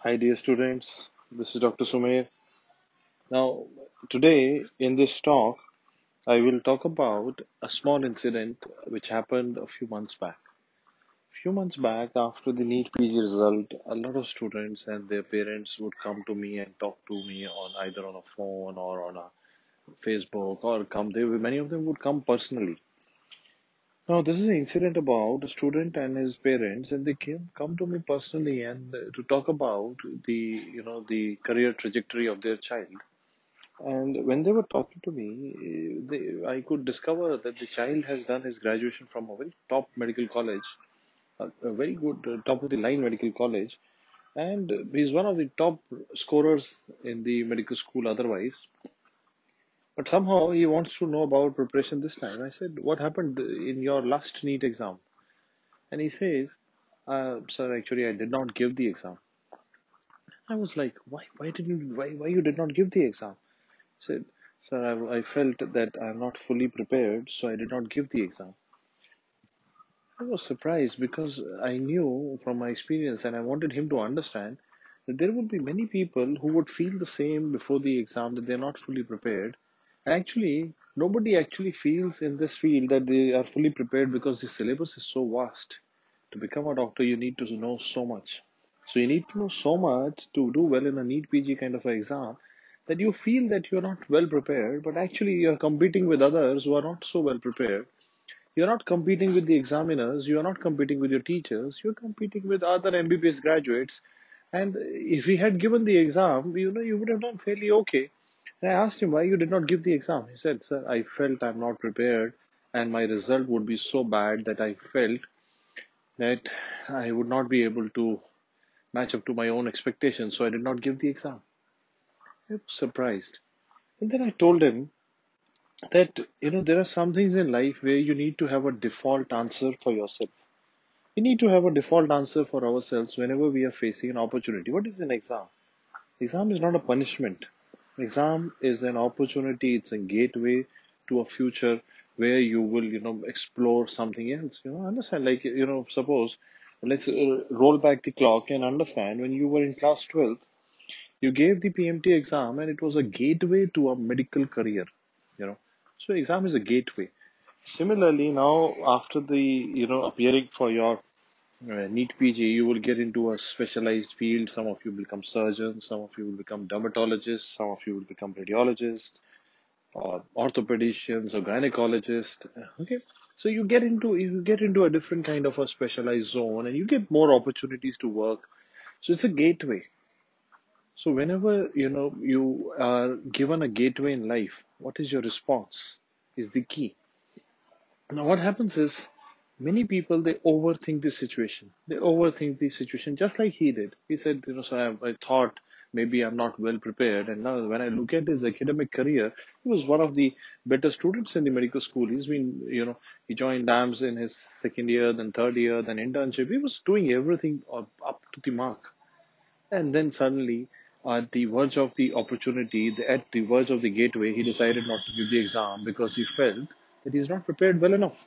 Hi, dear students. This is Dr. Sumer. Now, today in this talk, I will talk about a small incident which happened a few months back. A few months back, after the NEET PG result, a lot of students and their parents would come to me and talk to me on either on a phone or on a Facebook or come. They many of them would come personally. Now, this is an incident about a student and his parents, and they came come to me personally and uh, to talk about the you know the career trajectory of their child. And when they were talking to me, eh, they, I could discover that the child has done his graduation from a very top medical college, a, a very good uh, top of the line medical college, and he's one of the top scorers in the medical school otherwise. But somehow he wants to know about preparation this time. I said, What happened in your last NEET exam? And he says, uh, Sir, actually, I did not give the exam. I was like, Why, why did you, why, why you did not give the exam? He said, Sir, I, I felt that I'm not fully prepared, so I did not give the exam. I was surprised because I knew from my experience and I wanted him to understand that there would be many people who would feel the same before the exam that they're not fully prepared. Actually, nobody actually feels in this field that they are fully prepared because the syllabus is so vast. To become a doctor, you need to know so much. So you need to know so much to do well in a NEET PG kind of exam that you feel that you're not well prepared, but actually you're competing with others who are not so well prepared. You're not competing with the examiners, you're not competing with your teachers, you're competing with other MBBS graduates. And if he had given the exam, you know, you would have done fairly okay. And I asked him why you did not give the exam. He said, Sir, I felt I'm not prepared and my result would be so bad that I felt that I would not be able to match up to my own expectations, so I did not give the exam. I was surprised. And then I told him that, you know, there are some things in life where you need to have a default answer for yourself. We need to have a default answer for ourselves whenever we are facing an opportunity. What is an exam? Exam is not a punishment. Exam is an opportunity, it's a gateway to a future where you will, you know, explore something else. You know, understand, like, you know, suppose, let's uh, roll back the clock and understand when you were in class 12, you gave the PMT exam and it was a gateway to a medical career, you know. So exam is a gateway. Similarly, now after the, you know, appearing for your uh, NEET PG, you will get into a specialized field. Some of you will become surgeons, some of you will become dermatologists, some of you will become radiologists, or orthopedicians, or gynecologists. Okay, so you get into you get into a different kind of a specialized zone, and you get more opportunities to work. So it's a gateway. So whenever you know you are given a gateway in life, what is your response? Is the key. Now what happens is many people they overthink the situation. They overthink the situation just like he did. He said, you know, so I, I thought maybe I'm not well prepared, and now when I look at his academic career, he was one of the better students in the medical school. He's been, you know, he joined DAMS in his second year, then third year, then internship. He was doing everything up to the mark. And then suddenly, at the verge of the opportunity, at the verge of the gateway, he decided not to give the exam because he felt that he's not prepared well enough.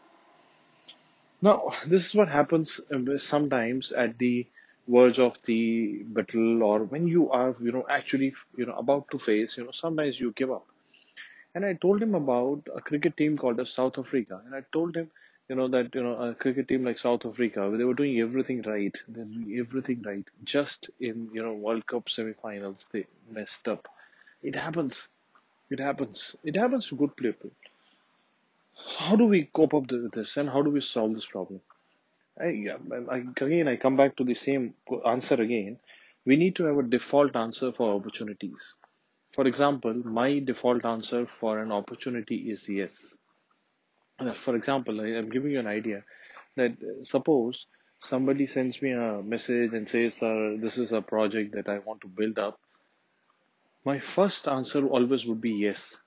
Now, this is what happens uh, sometimes at the verge of the battle or when you are, you know, actually, you know, about to face, you know, sometimes you give up. And I told him about a cricket team called South Africa. And I told him, you know, that, you know, a cricket team like South Africa, they were doing everything right. They're doing everything right. Just in, you know, World Cup semifinals, they messed up. It happens. It happens. It happens to good people. How do we cope up with this and how do we solve this problem? I, I, again, I come back to the same answer again. We need to have a default answer for opportunities. For example, my default answer for an opportunity is yes. Uh, For example, I am giving you an idea that uh, suppose somebody sends me a message and says, Sir, this is a project that I want to build up. My first answer always would be yes.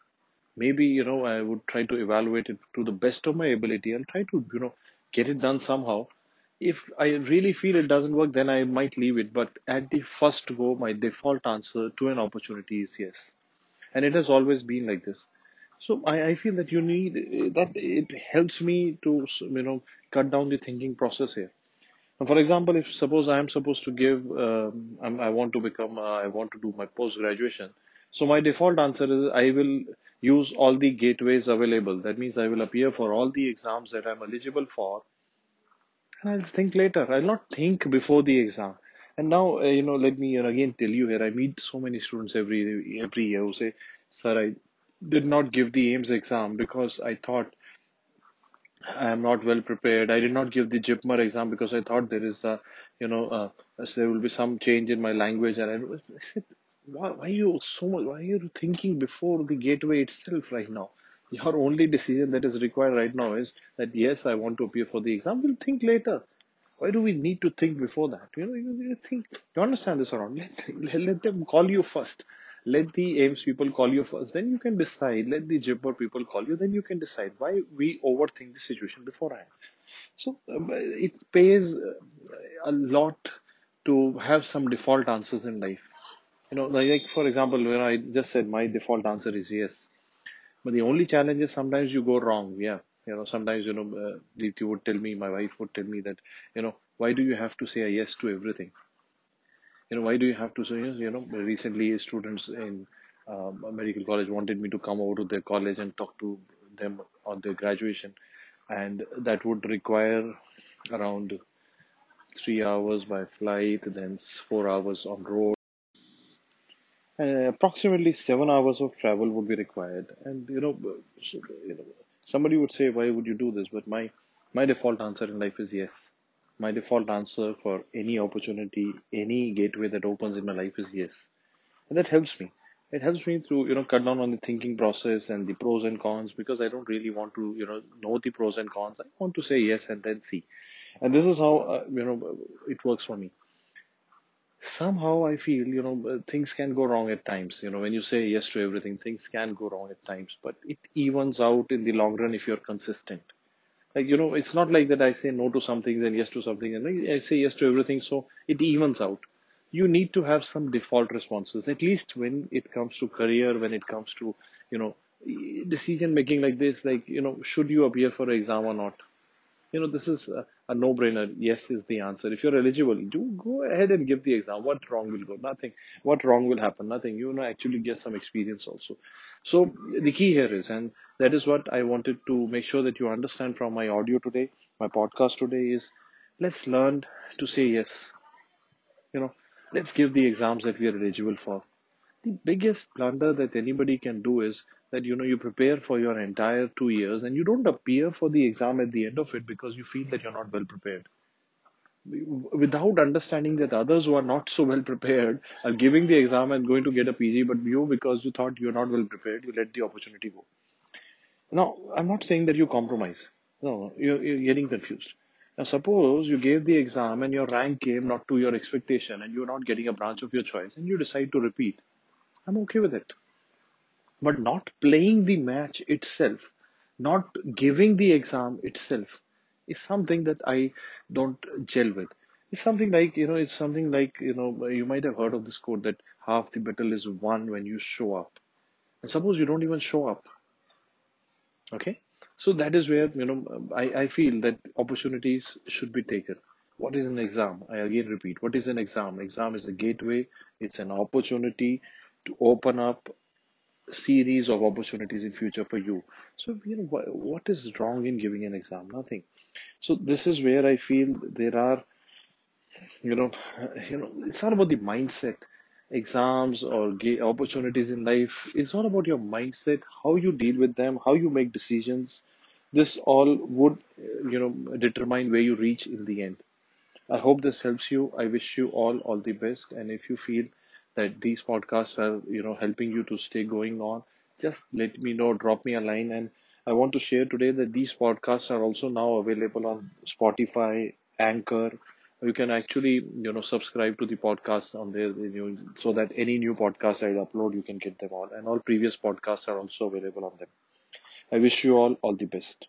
Maybe, you know, I would try to evaluate it to the best of my ability and try to, you know, get it done somehow. If I really feel it doesn't work, then I might leave it. But at the first go, my default answer to an opportunity is yes. And it has always been like this. So I, I feel that you need that it helps me to you know cut down the thinking process here. For example, if suppose I am supposed to give, um, I want to become, uh, I want to do my post graduation. So my default answer is I will use all the gateways available. That means I will appear for all the exams that I'm eligible for, and I'll think later. I'll not think before the exam. And now, uh, you know, let me again tell you here. I meet so many students every every year who say, "Sir, I did not give the AIIMS exam because I thought I am not well prepared. I did not give the JIPMER exam because I thought there is a, you know, uh, there will be some change in my language. And I, why, why are you so much, why are you thinking before the gateway itself right now? Your only decision that is required right now is that yes, I want to appear for the exam. We'll think later. Why do we need to think before that? You know, you, you think, you understand this not? Let, let them call you first. Let the AIIMS people call you first. Then you can decide. Let the JIPMER people call you. Then you can decide. Why we overthink the situation beforehand? So um, it pays a lot to have some default answers in life. You know, like for example, when I just said my default answer is yes, but the only challenge is sometimes you go wrong. Yeah, you know, sometimes you know, uh, Deepthi would tell me, my wife would tell me that, you know, why do you have to say a yes to everything? You know, why do you have to say yes? You know, recently students in um, medical college wanted me to come over to their college and talk to them on their graduation, and that would require around three hours by flight, then four hours on road. Uh, approximately seven hours of travel would be required. And you know, so, you know, somebody would say, "Why would you do this?" But my my default answer in life is yes. My default answer for any opportunity, any gateway that opens in my life is yes, and that helps me. It helps me to you know cut down on the thinking process and the pros and cons because I don't really want to you know know the pros and cons. I want to say yes and then see. And this is how uh, you know it works for me somehow I feel, you know, uh, things can go wrong at times. You know, when you say yes to everything, things can go wrong at times, but it evens out in the long run if you're consistent. Like, you know, it's not like that I say no to some things and yes to something and I say yes to everything, so it evens out. You need to have some default responses, at least when it comes to career, when it comes to, you know, decision making like this, like, you know, should you appear for an exam or not? You know, this is a, a no-brainer. Yes is the answer. If you're eligible, do go ahead and give the exam. What wrong will go? Nothing. What wrong will happen? Nothing. You know, actually get some experience also. So the key here is, and that is what I wanted to make sure that you understand from my audio today, my podcast today is, let's learn to say yes. You know, let's give the exams that we are eligible for. The biggest blunder that anybody can do is that you know you prepare for your entire two years and you don't appear for the exam at the end of it because you feel that you're not well prepared. Without understanding that others who are not so well prepared are giving the exam and going to get a PG, but you, because you thought you're not well prepared, you let the opportunity go. Now, I'm not saying that you compromise. No, you're, you're getting confused. Now, suppose you gave the exam and your rank came not to your expectation and you're not getting a branch of your choice and you decide to repeat. I'm okay with it. But not playing the match itself, not giving the exam itself is something that I don't gel with. It's something like, you know, it's something like, you know, you might have heard of this quote that half the battle is won when you show up. And suppose you don't even show up. Okay. So that is where, you know, I, I feel that opportunities should be taken. What is an exam? I again repeat, what is an exam? Exam is a gateway. It's an opportunity to open up series of opportunities in future for you. So, you know, what, what is wrong in giving an exam? Nothing. So this is where I feel there are, you know, you know, it's not about the mindset, exams or opportunities in life. It's all about your mindset, how you deal with them, how you make decisions. This all would, you know, determine where you reach in the end. I hope this helps you. I wish you all all the best. And if you feel that these podcasts are you know helping you to stay going on, just let me know. Drop me a line. And I want to share today that these podcasts are also now available on Spotify, Anchor. You can actually you know subscribe to the podcast on there so that any new podcast I upload you can get them all. And all previous podcasts are also available on them. I wish you all all the best.